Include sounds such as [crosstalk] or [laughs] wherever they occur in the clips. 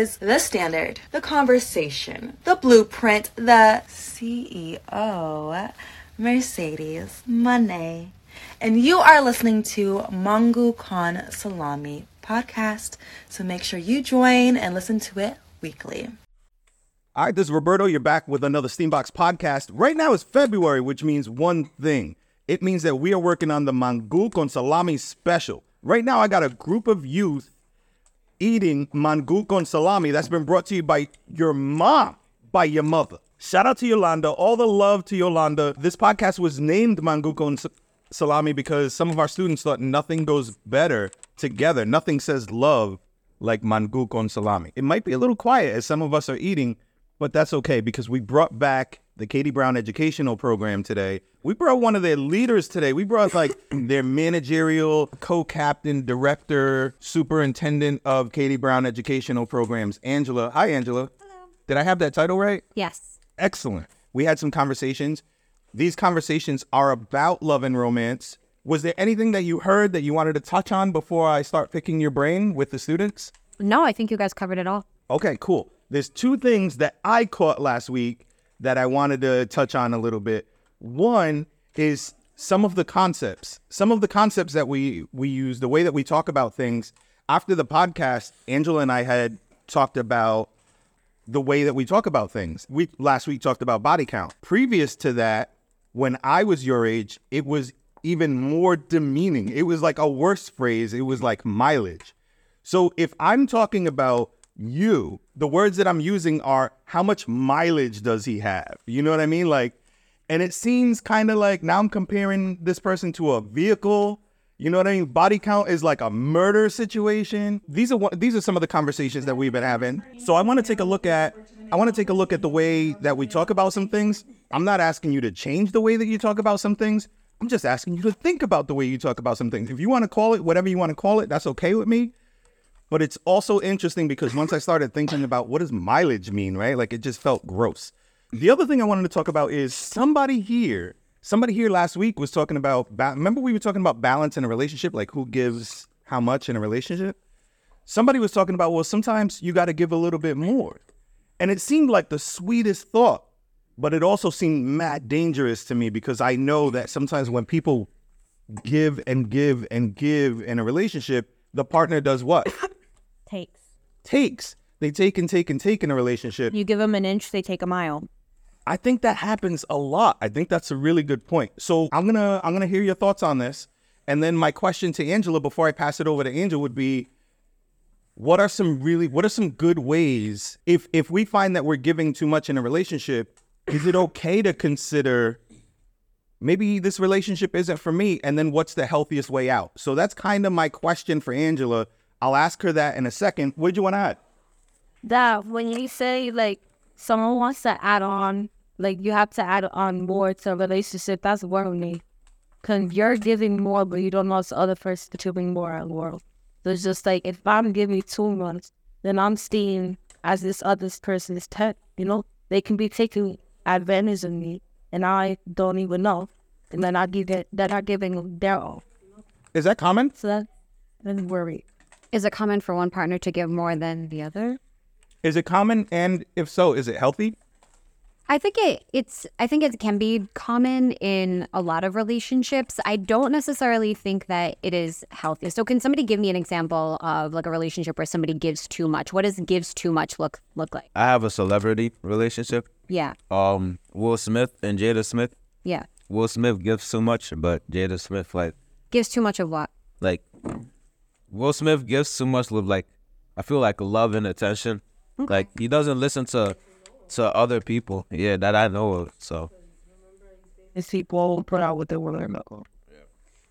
is the standard, the conversation, the blueprint, the CEO, Mercedes Money. And you are listening to Mangu con Salami podcast. So make sure you join and listen to it weekly. All right, this is Roberto. You're back with another STEAM Box podcast. Right now is February, which means one thing. It means that we are working on the Mangu con Salami special. Right now, I got a group of youth eating Mangu con Salami that's been brought to you by your mom, by your mother. Shout out to Yolanda. All the love to Yolanda. This podcast was named Mangu con Salami because some of our students thought nothing goes better together. Nothing says love like Mangu con Salami. It might be a little quiet as some of us are eating, but that's okay because we brought back the Katie Brown Educational Program today. We brought one of their leaders today. We brought like [coughs] their managerial co-captain, director, superintendent of Katie Brown Educational Programs, Angela. Hi, Angela. Hello. Did I have that title right? Yes. Excellent. We had some conversations. These conversations are about love and romance. Was there anything that you heard that you wanted to touch on before I start picking your brain with the students? No, I think you guys covered it all. Okay, cool. There's two things that I caught last week that I wanted to touch on a little bit. One is some of the concepts, some of the concepts that we we use, the way that we talk about things. After the podcast, Angela and I had talked about the way that we talk about things. We last week talked about body count. Previous to that, when I was your age, it was even more demeaning. It was like a worse phrase. It was like mileage. So if I'm talking about you, the words that I'm using are how much mileage does he have? You know what I mean? Like, and it seems kind of like now I'm comparing this person to a vehicle. You know what I mean? Body count is like a murder situation. These are these are some of the conversations that we've been having. So I want to take a look at I want to take a look at the way that we talk about some things. I'm not asking you to change the way that you talk about some things. I'm just asking you to think about the way you talk about some things. If you want to call it whatever you want to call it, that's okay with me. But it's also interesting because once I started thinking about what does mileage mean, right? Like it just felt gross. The other thing I wanted to talk about is somebody here, somebody here last week was talking about, ba- remember we were talking about balance in a relationship, like who gives how much in a relationship? Somebody was talking about, well, sometimes you got to give a little bit more. And it seemed like the sweetest thought, but it also seemed mad dangerous to me because I know that sometimes when people give and give and give in a relationship, the partner does what? Takes. Takes. They take and take and take in a relationship. You give them an inch, they take a mile. I think that happens a lot. I think that's a really good point. So I'm gonna I'm gonna hear your thoughts on this. And then my question to Angela before I pass it over to Angela would be what are some really what are some good ways if if we find that we're giving too much in a relationship, is it okay to consider maybe this relationship isn't for me and then what's the healthiest way out? So that's kind of my question for Angela. I'll ask her that in a second. What do you want to add? That when you say like someone wants to add on, like you have to add on more to a relationship, that's worrying. Cause you're giving more, but you don't know the other person to bring more in the world. So it's just like if I'm giving too much, then I'm seeing as this other person's tech. You know, they can be taking advantage of me, and I don't even know. And then I give it that are giving their all. Is that common? So that that's worry. Is it common for one partner to give more than the other? Is it common? And if so, is it healthy? I think it it's I think it can be common in a lot of relationships. I don't necessarily think that it is healthy. So can somebody give me an example of like a relationship where somebody gives too much? What does gives too much look look like? I have a celebrity relationship. Yeah. Um, Will Smith and Jada Smith. Yeah. Will Smith gives too much, but Jada Smith like Gives too much of what? like Will Smith gives too much of like I feel like love and attention. Like he doesn't listen to to other people. Yeah, that I know of. So It's people put out what they want to know.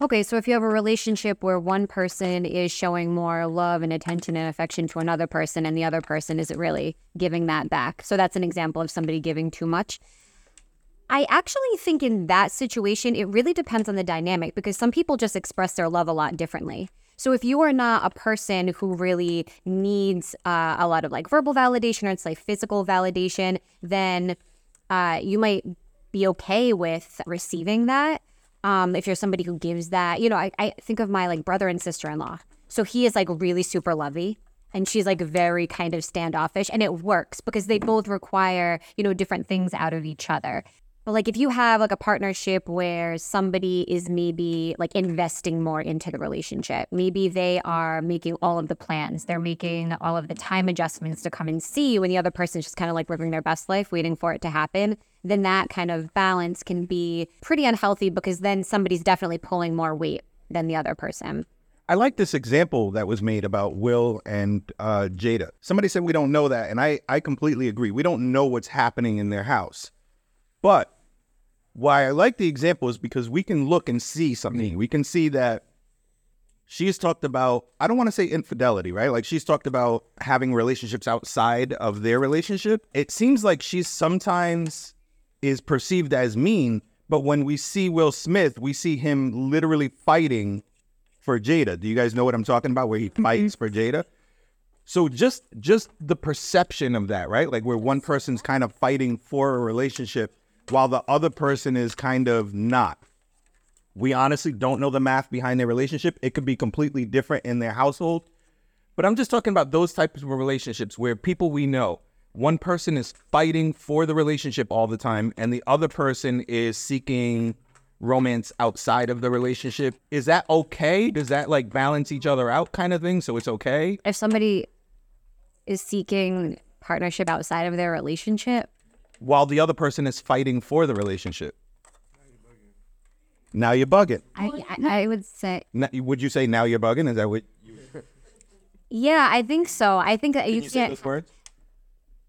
Okay, so if you have a relationship where one person is showing more love and attention and affection to another person and the other person isn't really giving that back. So that's an example of somebody giving too much. I actually think in that situation, it really depends on the dynamic because some people just express their love a lot differently. So if you are not a person who really needs uh, a lot of like verbal validation or it's like physical validation, then uh, you might be okay with receiving that. Um, if you're somebody who gives that, you know, I, I think of my like brother and sister in law. So he is like really super lovey and she's like very kind of standoffish and it works because they both require, you know, different things out of each other. But like if you have like a partnership where somebody is maybe like investing more into the relationship, maybe they are making all of the plans, they're making all of the time adjustments to come and see you, and the other person is just kind of like living their best life, waiting for it to happen, then that kind of balance can be pretty unhealthy because then somebody's definitely pulling more weight than the other person. I like this example that was made about Will and uh, Jada. Somebody said we don't know that, and I, I completely agree. We don't know what's happening in their house. But why I like the example is because we can look and see something. Mm. We can see that she's talked about, I don't want to say infidelity, right? Like she's talked about having relationships outside of their relationship. It seems like she sometimes is perceived as mean, but when we see Will Smith, we see him literally fighting for Jada. Do you guys know what I'm talking about? Where he mm-hmm. fights for Jada. So just just the perception of that, right? Like where one person's kind of fighting for a relationship while the other person is kind of not. We honestly don't know the math behind their relationship. It could be completely different in their household. But I'm just talking about those types of relationships where people we know, one person is fighting for the relationship all the time and the other person is seeking romance outside of the relationship. Is that okay? Does that like balance each other out kind of thing? So it's okay? If somebody is seeking partnership outside of their relationship, While the other person is fighting for the relationship. Now you're bugging. I, I, I would say, Now, would you say now you're bugging? Is that what yeah, I think so. I think that you, you can't.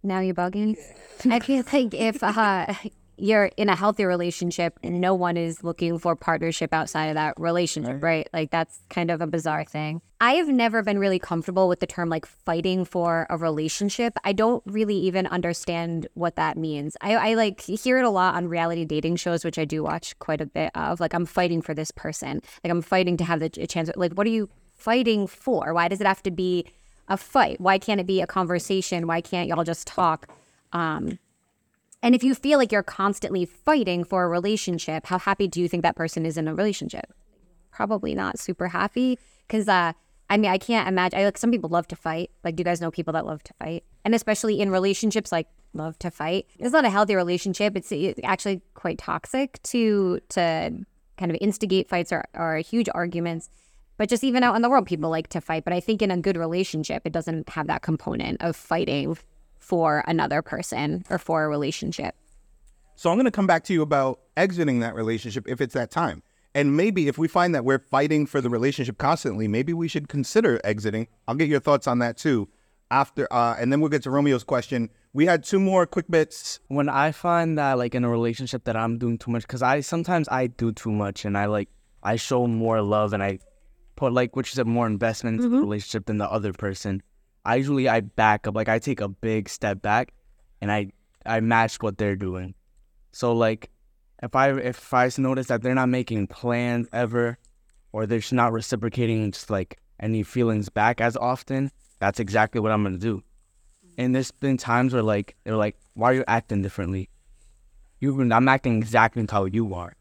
Now you're bugging. I feel like if uh, you're in a healthy relationship, and no one is looking for partnership outside of that relationship, right? Like that's kind of a bizarre thing. I have never been really comfortable with the term like fighting for a relationship. I don't really even understand what that means. I, I like hear it a lot on reality dating shows, which I do watch quite a bit of. Like I'm fighting for this person. Like I'm fighting to have the a chance. Like what are you fighting for? Why does it have to be a fight? Why can't it be a conversation? Why can't y'all just talk? Um, and if you feel like you're constantly fighting for a relationship, how happy do you think that person is in a relationship? Probably not super happy. Because, uh, I mean, I can't imagine. I, like some people love to fight. Like, do you guys know people that love to fight? And especially in relationships, like love to fight. It's not a healthy relationship. It's, it's actually quite toxic to to kind of instigate fights or, or huge arguments. But just even out in the world, people like to fight. But I think in a good relationship, it doesn't have that component of fighting for another person or for a relationship. So I'm going to come back to you about exiting that relationship if it's that time. And maybe if we find that we're fighting for the relationship constantly, maybe we should consider exiting. I'll get your thoughts on that too after uh, and then we'll get to Romeo's question. We had two more quick bits. when I find that like in a relationship that I'm doing too much, because I sometimes I do too much and I like I show more love and I put like which is a more investment into the relationship than the other person. I usually I back up like I take a big step back and I I match what they're doing. So like if I if I notice that they're not making plans ever or they're just not reciprocating just like any feelings back as often, that's exactly what I'm gonna do. And there's been times where like they're like, "Why are you acting differently?" You, I'm acting exactly how you are.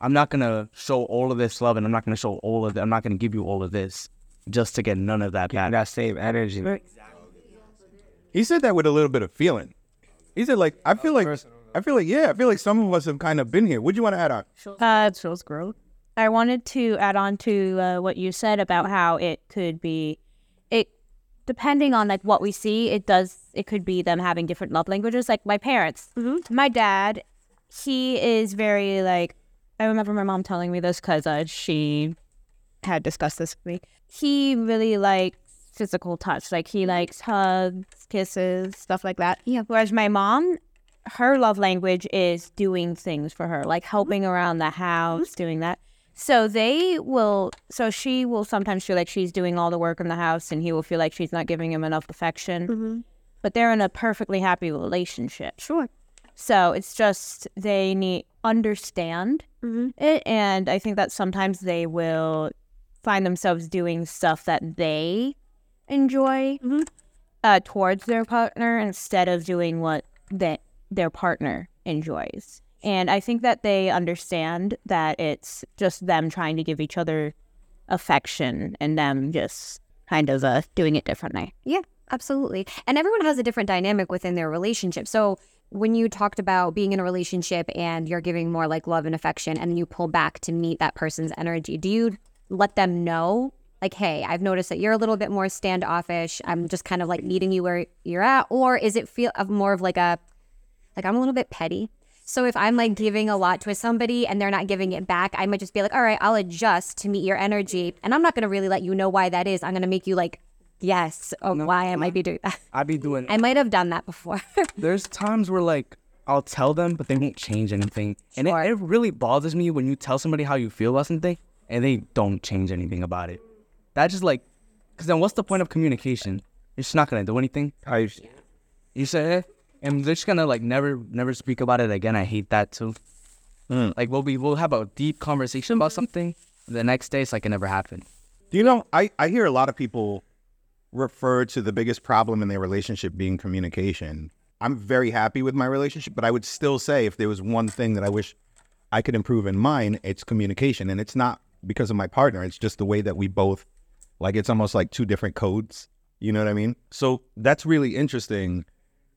I'm not gonna show all of this love, and I'm not gonna show all of it. I'm not gonna give you all of this just to get none of that back. that same energy. He said that with a little bit of feeling. He said like I feel like I feel like yeah, I feel like some of us have kind of been here. What do you want to add on? Uh, it shows growth. I wanted to add on to uh, what you said about how it could be, it depending on like what we see, it does. It could be them having different love languages. Like my parents, my dad, he is very like. I remember my mom telling me this because uh, she had discussed this with me. He really likes physical touch. Like he likes hugs, kisses, stuff like that. Yeah. Whereas my mom, her love language is doing things for her, like helping around the house, mm-hmm. doing that. So they will, so she will sometimes feel like she's doing all the work in the house and he will feel like she's not giving him enough affection. Mm-hmm. But they're in a perfectly happy relationship. Sure. So it's just they need understand mm-hmm. it, and I think that sometimes they will find themselves doing stuff that they enjoy uh, towards their partner instead of doing what that their partner enjoys. And I think that they understand that it's just them trying to give each other affection and them just kind of uh, doing it differently. Yeah, absolutely. And everyone has a different dynamic within their relationship. So when you talked about being in a relationship and you're giving more like love and affection and you pull back to meet that person's energy, do you let them know like, hey, I've noticed that you're a little bit more standoffish. I'm just kind of like meeting you where you're at, or is it feel of more of like a like I'm a little bit petty. So if I'm like giving a lot to somebody and they're not giving it back, I might just be like, all right, I'll adjust to meet your energy, and I'm not gonna really let you know why that is. I'm gonna make you like, yes, oh, why am I might be doing that. i'd be doing. I might have done that before. [laughs] There's times where like I'll tell them, but they won't change anything, and it, it really bothers me when you tell somebody how you feel about something and they don't change anything about it. That just like, cause then what's the point of communication? You're just not gonna do anything. I You say, eh, and they're just gonna like never, never speak about it again. I hate that too. Mm. Like we'll be, we'll have a deep conversation about something. The next day, it's like it never happened. Do you know? I I hear a lot of people refer to the biggest problem in their relationship being communication. I'm very happy with my relationship, but I would still say if there was one thing that I wish I could improve in mine, it's communication, and it's not because of my partner. It's just the way that we both like. It's almost like two different codes. You know what I mean? So that's really interesting,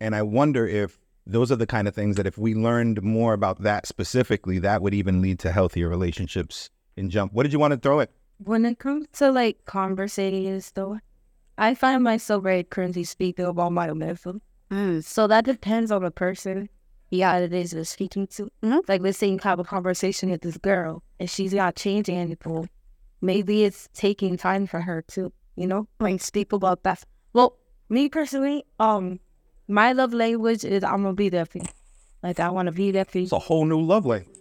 and I wonder if those are the kind of things that if we learned more about that specifically, that would even lead to healthier relationships in jump. What did you want to throw it? When it comes to like conversating though, I find myself very cringy speaking about my emotions. Mm. So that depends on the person. Yeah, it is they're speaking to. Like, let's say you have a conversation with this girl and she's not changing anything. Maybe it's taking time for her to, you know, like speak about that. Well, me personally, um, my love language is I'm gonna be there for you. Like, I want to be there for you. It's a whole new love language.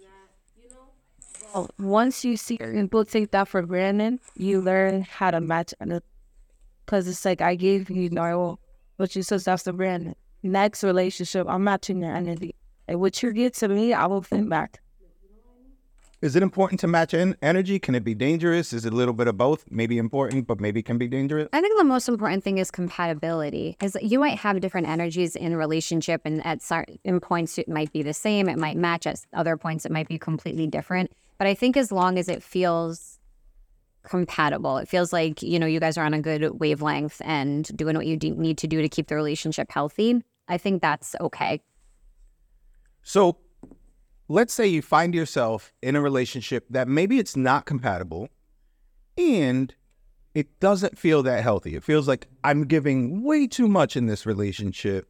Well, once you see people take that for granted, you learn how to match it. Because it's like, I gave you no, but you said that's the brand. Next relationship, I'm matching your energy. And what you get to me, I will think back. Is it important to match in energy? Can it be dangerous? Is it a little bit of both? Maybe important, but maybe can be dangerous. I think the most important thing is compatibility. Is you might have different energies in a relationship, and at certain points it might be the same. It might match. At other points it might be completely different. But I think as long as it feels compatible, it feels like you know you guys are on a good wavelength and doing what you do, need to do to keep the relationship healthy. I think that's okay. So, let's say you find yourself in a relationship that maybe it's not compatible and it doesn't feel that healthy. It feels like I'm giving way too much in this relationship.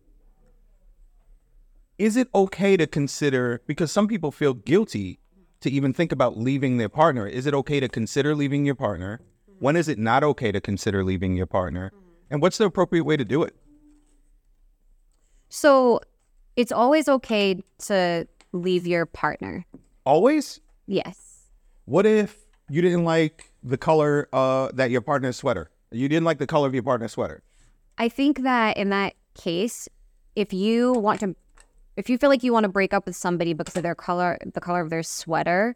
Is it okay to consider, because some people feel guilty to even think about leaving their partner, is it okay to consider leaving your partner? When is it not okay to consider leaving your partner? And what's the appropriate way to do it? So it's always okay to leave your partner. Always? Yes. What if you didn't like the color uh, that your partner's sweater? You didn't like the color of your partner's sweater. I think that in that case, if you want to, if you feel like you want to break up with somebody because of their color, the color of their sweater,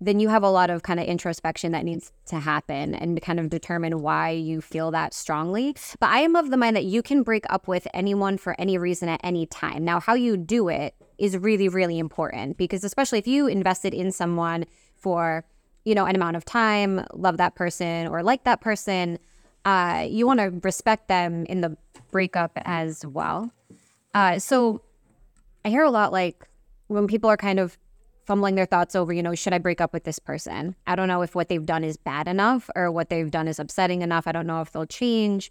then you have a lot of kind of introspection that needs to happen and kind of determine why you feel that strongly. But I am of the mind that you can break up with anyone for any reason at any time. Now, how you do it is really, really important because, especially if you invested in someone for, you know, an amount of time, love that person or like that person, uh, you want to respect them in the breakup as well. Uh, so I hear a lot like when people are kind of fumbling their thoughts over, you know, should I break up with this person? I don't know if what they've done is bad enough or what they've done is upsetting enough. I don't know if they'll change.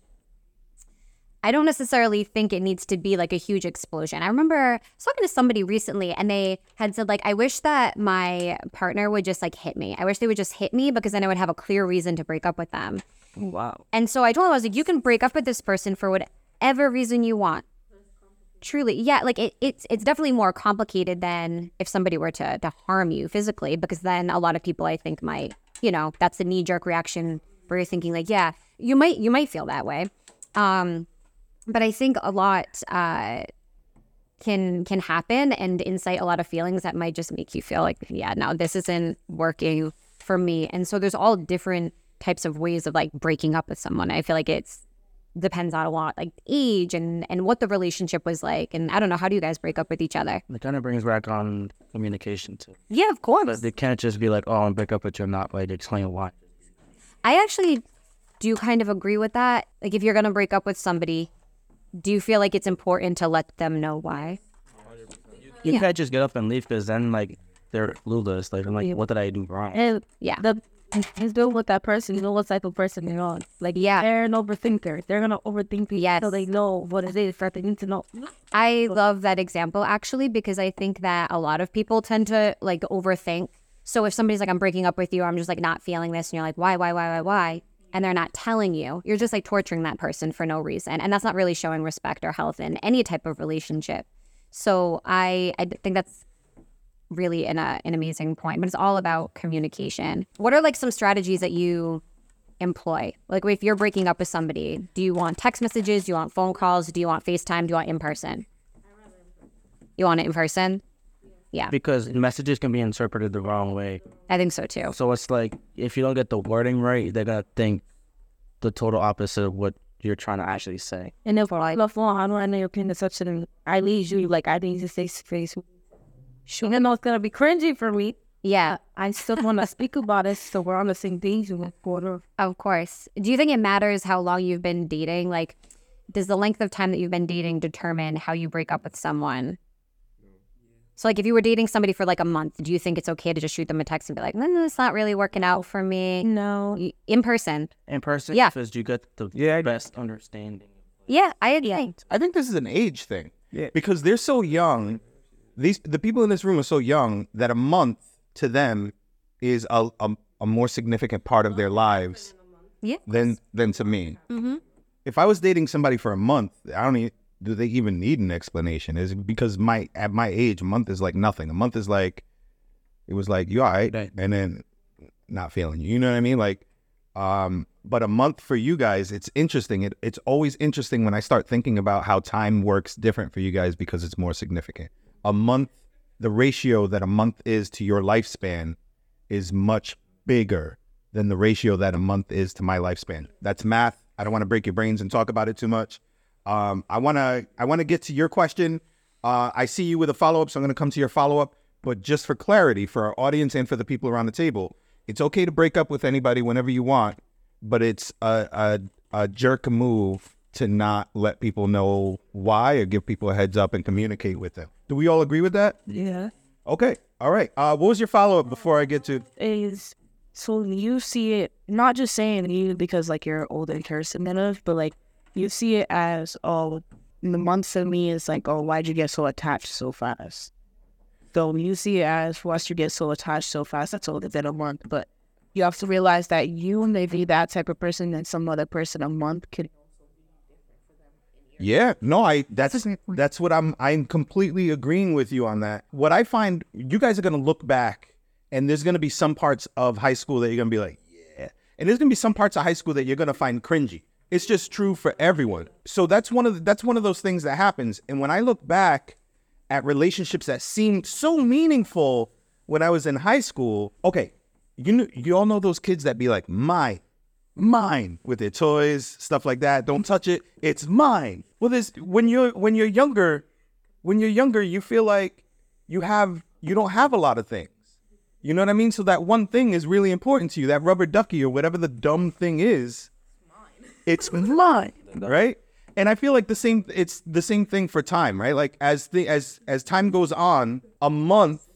I don't necessarily think it needs to be like a huge explosion. I remember I was talking to somebody recently and they had said, like, I wish that my partner would just like hit me. I wish they would just hit me because then I would have a clear reason to break up with them. Wow. And so I told them, I was like, you can break up with this person for whatever reason you want. Truly, yeah, like it, it's it's definitely more complicated than if somebody were to to harm you physically, because then a lot of people I think might, you know, that's the knee jerk reaction where you're thinking like, yeah, you might you might feel that way, um, but I think a lot uh, can can happen and incite a lot of feelings that might just make you feel like, yeah, no, this isn't working for me, and so there's all different types of ways of like breaking up with someone. I feel like it's depends on a lot like age and and what the relationship was like and i don't know how do you guys break up with each other It kind of brings back on communication too. yeah of course But they can't just be like, "Oh, I'm break up with you," I'm not like explain why. I actually do kind of agree with that. Like, if you're going to break up with somebody, do you feel like it's important to let them know why? You Yeah. can't just get up and leave because then like they're clueless. Like, I'm like, what did I do wrong? And Yeah. the just deal with that person. You know what type of person they're on. Like Yeah. they're an overthinker. They're gonna overthink it Yes. so they know what it is that they need to know. I love that example actually because I think that a lot of people tend to like overthink. So if somebody's like, I'm breaking up with you, I'm just like not feeling this, and you're like, why, why, why, why, why? And they're not telling you, you're just like torturing that person for no reason. And that's not really showing respect or health in any type of relationship. So I, I think that's really an, uh, an amazing point, but it's all about communication. What are like some strategies that you employ? Like if you're breaking up with somebody, do you want text messages? Do you want phone calls? Do you want FaceTime? Do you want in person? You want it in person? Yeah. Because messages can be interpreted the wrong way. I think so too. So it's like if you don't get the wording right, they're gonna think the total opposite of what you're trying to actually say. And if I love phone, how do I know your opinion is such an I leave you like I need to face to face. Sure, I know it's gonna be cringy for me. Yeah, I still want to speak about it, so we're on the same page with quarter. of course. Do you think it matters how long you've been dating? Like, does the length of time that you've been dating determine how you break up with someone? So, like, if you were dating somebody for like a month, do you think it's okay to just shoot them a text and be like, "No, no, it's not really working out for me"? No, In person, In person, Yeah. because you get the Yeah, best understanding. yeah, I agree. I think this is an age thing. Yeah. Because they're so young. These the people in this room are so young that a month to them is a a, a more significant part of their lives Yeah. than than to me. Mm-hmm. If I was dating somebody for a month, I don't e do they even need an explanation? Is it because my at my age, a month is like nothing. A month is like it was like you all right, Right. and then not feeling you. You know what I mean? Like, um, but a month for you guys, it's interesting. It, it's always interesting when I start thinking about how time works different for you guys because it's more significant. A month, the ratio that a month is to your lifespan is much bigger than the ratio that a month is to my lifespan. That's math. I don't want to break your brains and talk about it too much. Um, I want to I want to get to your question. Uh, I see you with a follow up, so I'm going to come to your follow up. But just for clarity, for our audience and for the people around the table, it's okay to break up with anybody whenever you want, but it's a, a, a jerk move to not let people know why or give people a heads up and communicate with them. Do we all agree with that? yeah, Okay. All right. Uh, what was your follow up before I get to? is so you see it not just saying you because like you're an older person than us, but like you see it as oh the months of me is like oh why'd you get so attached so fast. So you see it as why'd you get so attached so fast? That's older than a month, but you have to realize that you may be that type of person and some other person a month could Yeah, no, I that's that's what I'm I'm completely agreeing with you on that. What I find you guys are gonna look back and there's gonna be some parts of high school that you're gonna be like, yeah. And there's gonna be some parts of high school that you're gonna find cringy. It's just true for everyone. So that's one of the, that's one of those things that happens. And when I look back at relationships that seemed so meaningful when I was in high school, okay, you know, you all know those kids that be like, my mine with their toys, stuff like that. Don't touch it. It's mine. Well, this when you're when you're younger, when you're younger, you feel like you have you don't have a lot of things. You know what I mean? So that one thing is really important to you. That rubber ducky or whatever the dumb thing is, it's mine, [laughs] right? And I feel like the same. It's the same thing for time, right? Like as the as as time goes on, a month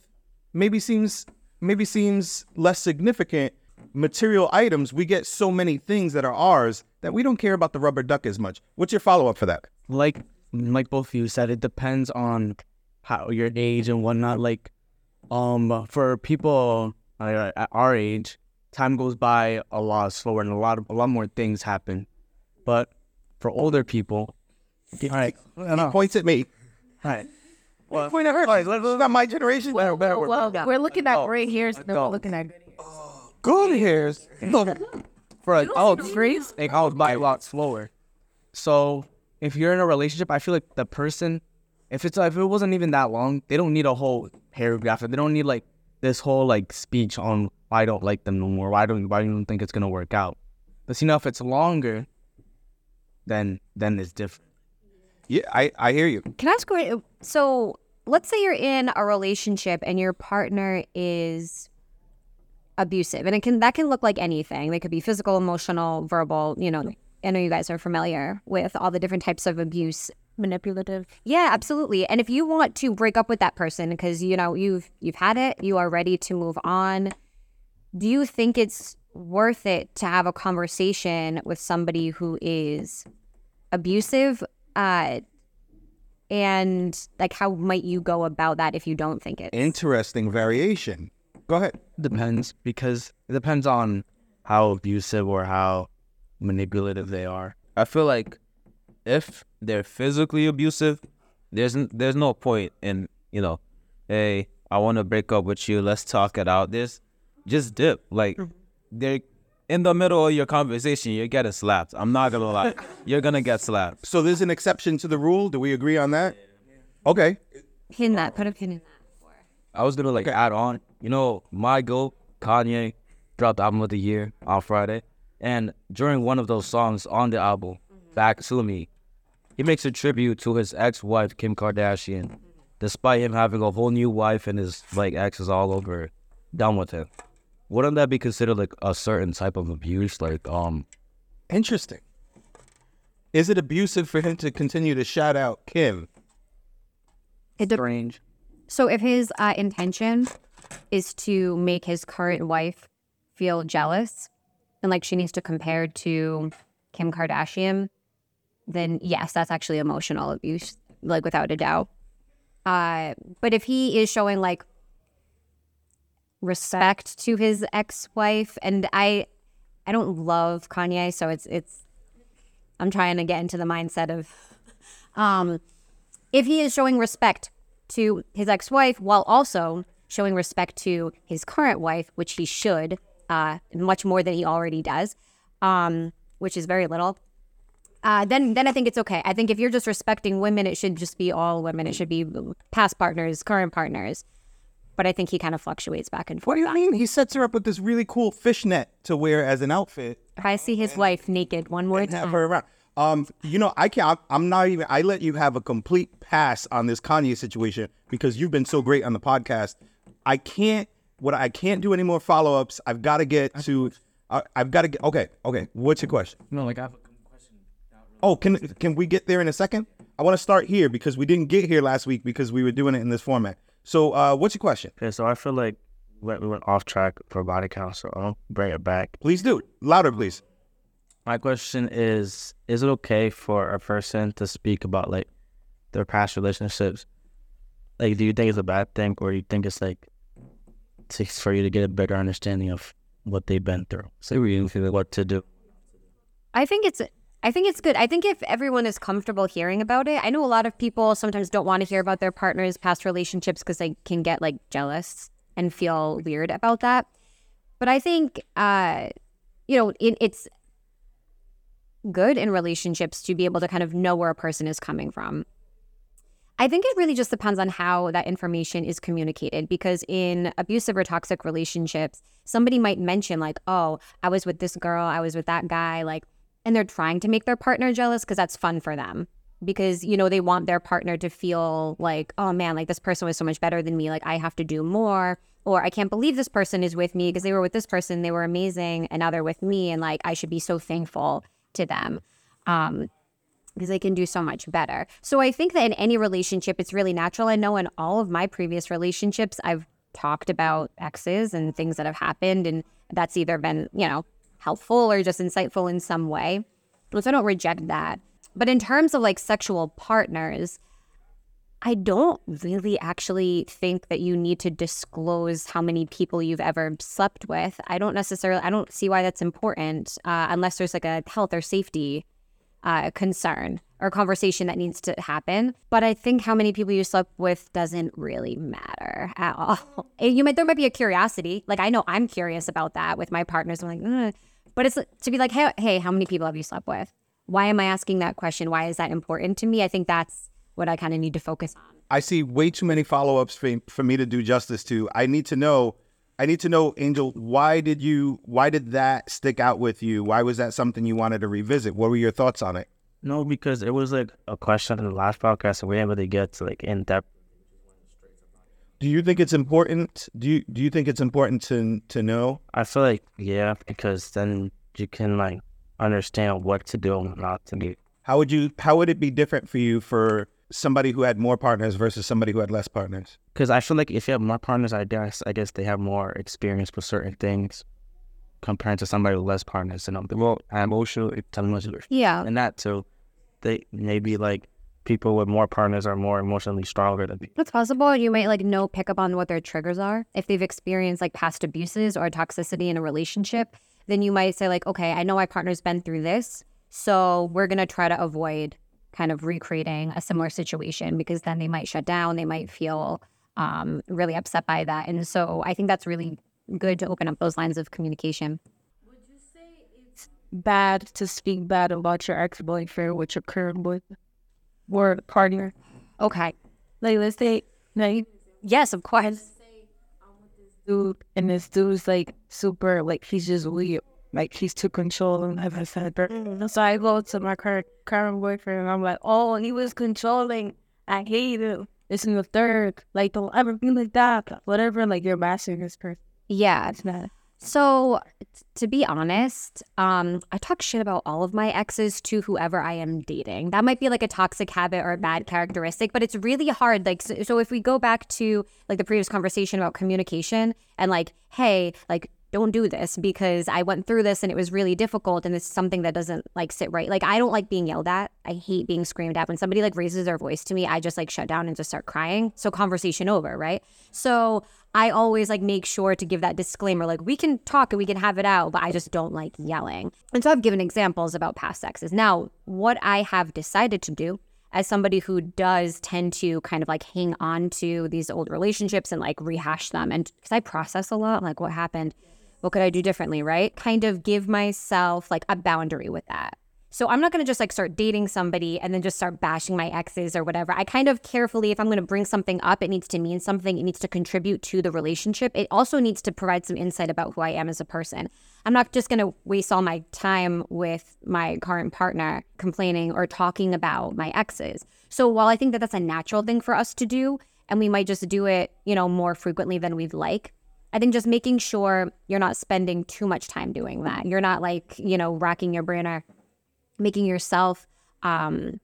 maybe seems maybe seems less significant material items we get so many things that are ours that we don't care about the rubber duck as much what's your follow-up for that Like like both of you said, it depends on how your age and whatnot. Like, um, for people uh, at our age, time goes by a lot slower and a lot of, a lot more things happen. But for older people, all right, I know. points at me All right. point at her it's not my generation well we're looking at gray hairs and go. we're looking at good hairs. for like oh, freeze. like I was by a lot slower. So if you're in a relationship, I feel like the person, if it's if it wasn't even that long, they don't need a whole paragraph. They don't need like this whole like speech on why I don't like them no more. Why don't why don't you think it's gonna work out? But you know, if it's longer, then then it's different. yeah i i hear you Can I ask you? So let's say you're in a relationship and your partner is abusive, and it can that can look like anything. They could be physical, emotional, verbal. You know, I know you guys are familiar with all the different types of abuse Manipulative. yeah, absolutely. And if you want to break up with that person because you know you've you've had it, you are ready to move on, do you think it's worth it to have a conversation with somebody who is abusive? Uh and like how might you go about that if you don't think it? Interesting variation. Go ahead. Depends because it depends on how abusive or how manipulative they are. I feel like if they're physically abusive, there's n- there's no point in you know, hey, I want to break up with you. Let's talk it out. This just dip. Like they're in the middle of your conversation, you're getting slapped. I'm not gonna lie, [laughs] you're gonna get slapped. So there's an exception to the rule. Do we agree on that? Okay. Pin that, put a pin in that. I was gonna like add on, you know, my goal, Kanye dropped album of the year on Friday, and during one of those songs on the album, "Back to Me," he makes a tribute to his ex-wife Kim Kardashian, despite him having a whole new wife and his like exes all over, done with him. Wouldn't that be considered like a certain type of abuse? Like, um, Interesting. Is it abusive for him to continue to shout out Kim? It de- strange. So if his uh, intention is to make his current wife feel jealous and like she needs to compare to Kim Kardashian, then yes, that's actually emotional abuse, like without a doubt. Uh, but if he is showing like respect to his ex-wife, and I, I don't love Kanye, so it's it's, I'm trying to get into the mindset of, um, if he is showing respect to his ex-wife while also showing respect to his current wife, which he should, uh, much more than he already does, um, which is very little. Uh, then, then I think it's okay. I think if you're just respecting women, it should just be all women. It should be past partners, current partners. But I think he kind of fluctuates back and forth. What do you mean? He sets her up with this really cool fishnet to wear as an outfit If I see his wife naked one more and have time, her around. Um, you know, I can't. I'm not even. I let you have a complete pass on this Kanye situation because you've been so great on the podcast. I can't. What I can't do any more follow ups. I've got to get to. I, I've got to get. Okay. Okay. What's your question? No, like I have a question. Oh, can can we get there in a second? I want to start here because we didn't get here last week because we were doing it in this format. So, uh, what's your question? Okay, so I feel like we we went off track for body count, so I'll bring it back. Please do louder, please. My question is: Is it okay for a person to speak about like their past relationships? Like, do you think it's a bad thing, or you think it's like to, for you to get a better understanding of what they've been through? So you feel what to do. I think it's I think it's good. I think if everyone is comfortable hearing about it, I know a lot of people sometimes don't want to hear about their partner's past relationships because they can get like jealous and feel weird about that. But I think uh you know, it, it's good in relationships to be able to kind of know where a person is coming from. I think it really just depends on how that information is communicated because in abusive or toxic relationships, somebody might mention, like, oh, I was with this girl, I was with that guy, like, and they're trying to make their partner jealous because that's fun for them. Because, you know, they want their partner to feel like, oh man, like this person was so much better than me. Like, I have to do more. Or I can't believe this person is with me because they were with this person, they were amazing, and now they're with me. And like, I should be so thankful to them. Um, because they can do so much better. So I think that in any relationship, it's really natural. I know in all of my previous relationships, I've talked about exes and things that have happened, and that's either been, you know, helpful or just insightful in some way. So I don't reject that. But in terms of like sexual partners, I don't really actually think that you need to disclose how many people you've ever slept with. I don't necessarily, I don't see why that's important uh, unless there's like a health or safety uh, concern or conversation that needs to happen. But I think how many people you slept with doesn't really matter at all. [laughs] You might there might be a curiosity. Like I know I'm curious about that with my partners. I'm like, but it's to be like, hey, hey, how many people have you slept with? Why am I asking that question? Why is that important to me? I think that's what I kind of need to focus on. I see way too many follow ups for, for me to do justice to. I need to know. I need to know, Angel. Why did you? Why did that stick out with you? Why was that something you wanted to revisit? What were your thoughts on it? No, because it was like a question in the last podcast, and we didn't really get to like in depth. Do you think it's important? Do you do you think it's important to to know? I feel like yeah, because then you can like understand what to do and not to do. How would you how would it be different for you for somebody who had more partners versus somebody who had less partners? Because I feel like if you have more partners, I guess I guess they have more experience with certain things compared to somebody with less partners and they're more emotional, intelligent, Yeah. and that too. They maybe like people with more partners are more emotionally stronger than me. It's possible you might like know pick up on what their triggers are. If they've experienced like past abuses or toxicity in a relationship, then you might say like, okay, I know my partner's been through this, so we're gonna try to avoid kind of recreating a similar situation because then they might shut down, they might feel um, really upset by that, and so I think that's really good to open up those lines of communication. Would you say it's bad to speak bad about your ex boyfriend with your current boyfriend or partner. Okay. Like let's say like Yes, of course. dude and this dude's like super like he's just weird. Like he's too controlling as I said. So I go to my current current boyfriend and I'm like, Oh, he was controlling. I hate him. This is the third. Like don't ever be like that. Whatever, like you're bashing this person. Yeah. It's not So, t- to be honest, um, I talk shit about all of my exes to whoever I am dating. That might be like a toxic habit or a bad characteristic, but it's really hard. Like, so, so if we go back to like the previous conversation about communication and like, hey, like, don't do this because I went through this and it was really difficult and it's something that doesn't like sit right. Like, I don't like being yelled at. I hate being screamed at. When somebody like raises their voice to me, I just like shut down and just start crying. So, conversation over, right? So, I always like make sure to give that disclaimer like we can talk and we can have it out, but I just don't like yelling. And so I've given examples about past exes. Now, what I have decided to do as somebody who does tend to kind of like hang on to these old relationships and like rehash them and because I process a lot like what happened, what could I do differently, right? Kind of give myself like a boundary with that. So I'm not going to just like start dating somebody and then just start bashing my exes or whatever. I kind of carefully, if I'm going to bring something up, it needs to mean something. It needs to contribute to the relationship. It also needs to provide some insight about who I am as a person. I'm not just going to waste all my time with my current partner complaining or talking about my exes. So while I think that that's a natural thing for us to do, and we might just do it, you know, more frequently than we'd like, I think just making sure you're not spending too much time doing that. You're not like, you know, racking your brain or making yourself um,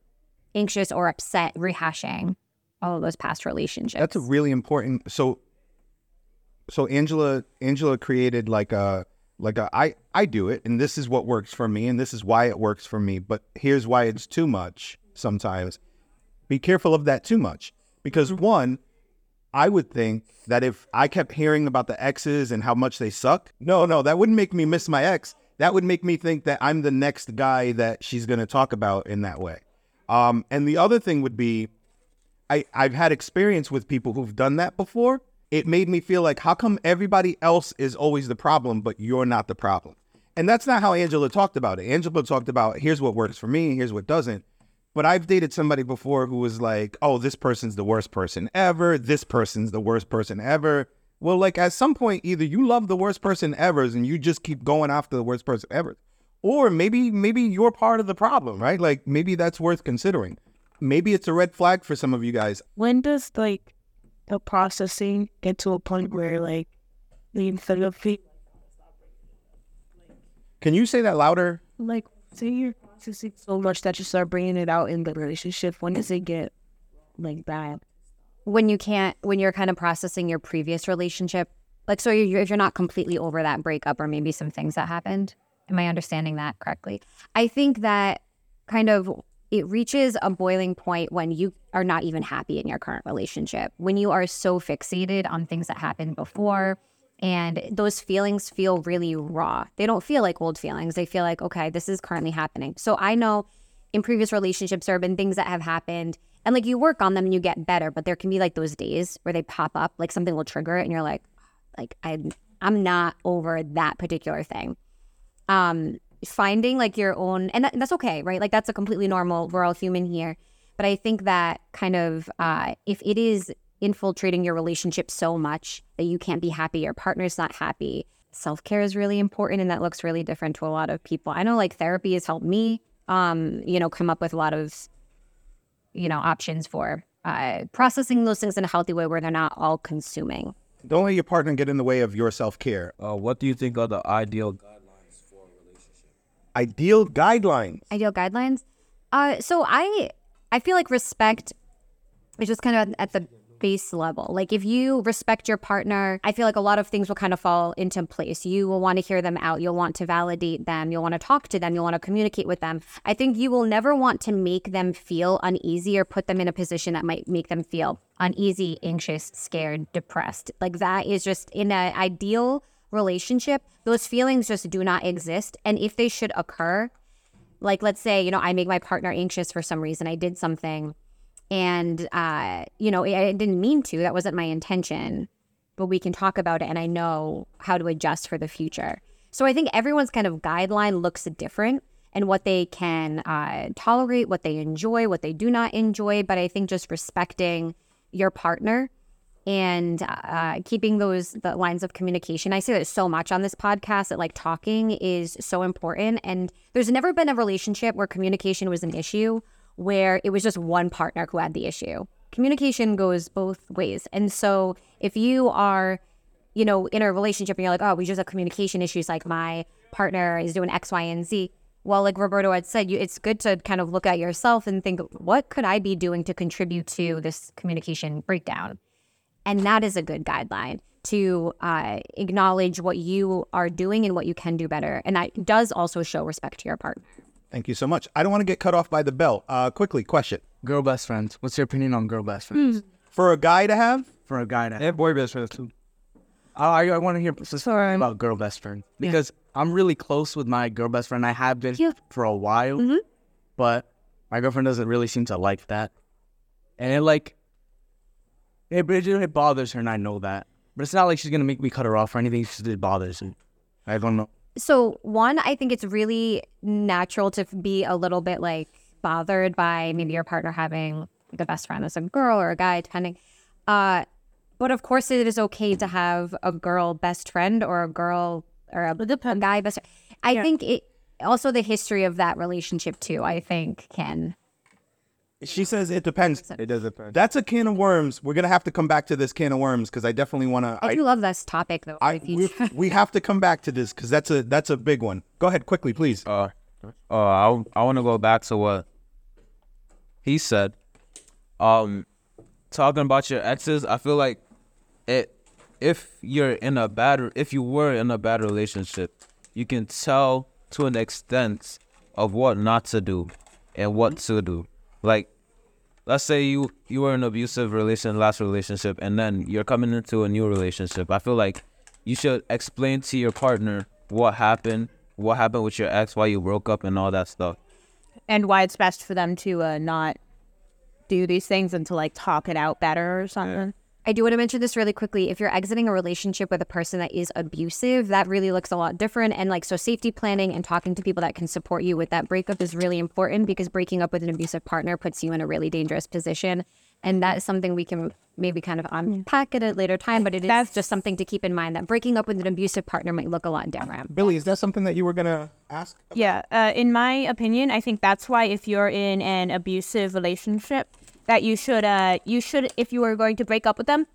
anxious or upset rehashing all of those past relationships. That's a really important. So, so Angela, Angela created like a like a I I do it, and this is what works for me, and this is why it works for me. But here's why it's too much. Sometimes, be careful of that too much because one, I would think that if I kept hearing about the exes and how much they suck, no, no, that wouldn't make me miss my ex. That would make me think that I'm the next guy that she's going to talk about in that way. Um, and the other thing would be, I, I've had experience with people who've done that before. It made me feel like, how come everybody else is always the problem, but you're not the problem? And that's not how Angela talked about it. Angela talked about, here's what works for me, here's what doesn't. But I've dated somebody before who was like, oh, this person's the worst person ever. This person's the worst person ever. Well, like at some point, either you love the worst person ever and you just keep going after the worst person ever. Or maybe maybe you're part of the problem, right? Like maybe that's worth considering. Maybe it's a red flag for some of you guys. when does like the processing get to a point where like the instead of fe- Can you say that louder? like say you're processing so much that you start bringing it out in the relationship when does it get like bad when you can't, when you're kind of processing your previous relationship. Like, so you're, if you're not completely over that breakup or maybe some things that happened. Am I understanding that correctly? I think that kind of it reaches a boiling point when you are not even happy in your current relationship. When you are so fixated on things that happened before and those feelings feel really raw. They don't feel like old feelings. They feel like, okay, this is currently happening. So I know in previous relationships there have been things that have happened and like you work on them and you get better, but there can be like those days where they pop up, like something will trigger it and you're like, like I'm I'm not over that particular thing um finding like your own and that, that's okay right like that's a completely normal we're all human here but i think that kind of uh if it is infiltrating your relationship so much that you can't be happy your partner's not happy self-care is really important and that looks really different to a lot of people i know like therapy has helped me um you know come up with a lot of you know options for uh, processing those things in a healthy way where they're not all consuming. Don't let your partner get in the way of your self care. Uh, what do you think are the ideal guidelines for a relationship? Ideal guidelines. ideal guidelines uh so i i feel like respect is just kind of at the level. Like if you respect your partner i feel like a lot of things will kind of fall into place. You will want to hear them out. You'll want to validate them. You'll want to talk to them. You'll want to communicate with them. I think you will never want to make them feel uneasy or put them in a position that might make them feel uneasy anxious scared depressed. Like that is just in an ideal relationship those feelings just do not exist. And if they should occur like let's say you know i make my partner anxious for some reason i did something and uh you know i didn't mean to that wasn't my intention but we can talk about it and i know how to adjust for the future so i think everyone's kind of guideline looks different and what they can uh, tolerate what they enjoy what they do not enjoy but i think just respecting your partner and uh, keeping those the lines of communication. I say that so much on this podcast that like talking is so important. And there's never been a relationship where communication was an issue where it was just one partner who had the issue. Communication goes both ways. And so if you are, you know, in a relationship and you're like, oh, we just have communication issues, like my partner is doing X, Y, and Z. Well, like Roberto had said, you, it's good to kind of look at yourself and think, what could I be doing to contribute to this communication breakdown? And that is a good guideline to uh, acknowledge what you are doing and what you can do better. And that does also show respect to your partner. Thank you so much. I don't want to get cut off by the bell. Uh, quickly, question Girl best friends. What's your opinion on girl best friends? for a guy to have. For a guy to And boy best friends too. I, I want to hear specifically Sorry. about girl best friend because I'm really close with my girl best friend. I have been Yeah. for a while, but my girlfriend doesn't really seem to like that, and it like it, it, it bothers her, and I know that. But it's not like she's gonna make me cut her off or anything. It's just it bothers me. I don't know. So, one, I think it's really natural to be a little bit like bothered by maybe your partner having a best friend as a girl or a guy, depending. Uh, but of course, it is okay to have a girl best friend or a girl or a, a guy best friend. I think it also the history of that relationship too. I think can She says it depends. It does depend. That's a can of worms. We're gonna have to come back to this can of worms because I definitely want to. I, I, do love this topic though. I for we, [laughs] we have to come back to this because that's a that's a big one. Go ahead, quickly, please. Uh, uh, I I want to go back to what he said. Um, talking about your exes, I feel like it. If you're in a bad, if you were in a bad relationship, you can tell to an extent of what not to do and what to do. Like, let's say you you were in an abusive relation, last relationship, and then you're coming into a new relationship. I feel like you should explain to your partner what happened, what happened with your ex, why you broke up, and all that stuff. and why it's best for them to uh, not do these things and to like talk it out better or something. I do want to mention this really quickly. If you're exiting a relationship with a person that is abusive, that really looks a lot different. And like, so safety planning and talking to people that can support you with that breakup is really important because breaking up with an abusive partner puts you in a really dangerous position. And that is something we can maybe kind of unpack at a later time, but it is That's- just something to keep in mind that breaking up with an abusive partner might look a lot different. Billy, is that something that you were gonna ask? Yeah, uh, in my opinion, I think that's why if you're in an abusive relationship, that you should, uh, you should, if you are going to break up with them,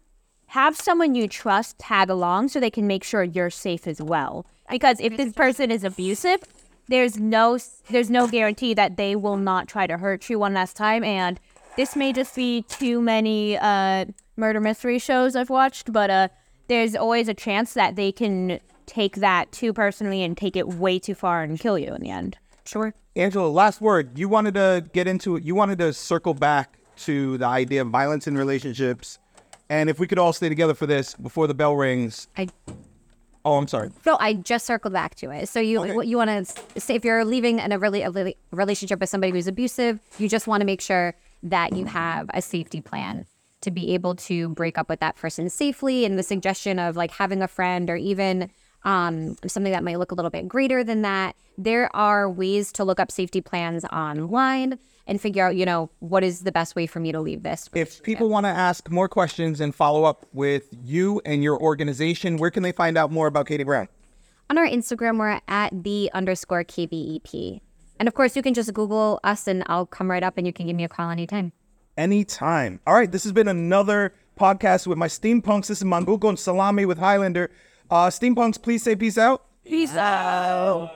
have someone you trust tag along so they can make sure you're safe as well. Because if this person is abusive, there's no, there's no guarantee that they will not try to hurt you one last time. And this may just be too many uh, murder mystery shows I've watched, but uh, there's always a chance that they can take that too personally and take it way too far and kill you in the end. Sure. Angela, last word. You wanted to get into it. You wanted to circle back to the idea of violence in relationships, and if we could all stay together for this before the bell rings. I Oh, I'm sorry. No, I just circled back to it. So you what you want to say if you're leaving in a really a really- relationship with somebody who's abusive, you just want to make sure that you have a safety plan to be able to break up with that person safely. And the suggestion of like having a friend or even um, something that might look a little bit greater than that. There are ways to look up safety plans online and figure out, you know, what is the best way for me to leave this. If people want to ask more questions and follow up with you and your organization, where can they find out more about Katie Brown? On our Instagram, we're at the underscore KBEP. And of course, you can just Google us and I'll come right up and you can give me a call anytime. anytime. All right, this has been another podcast with my steampunks. This is Mangu con Salami with Highlander. Uh, steampunks, please say peace out. Peace out.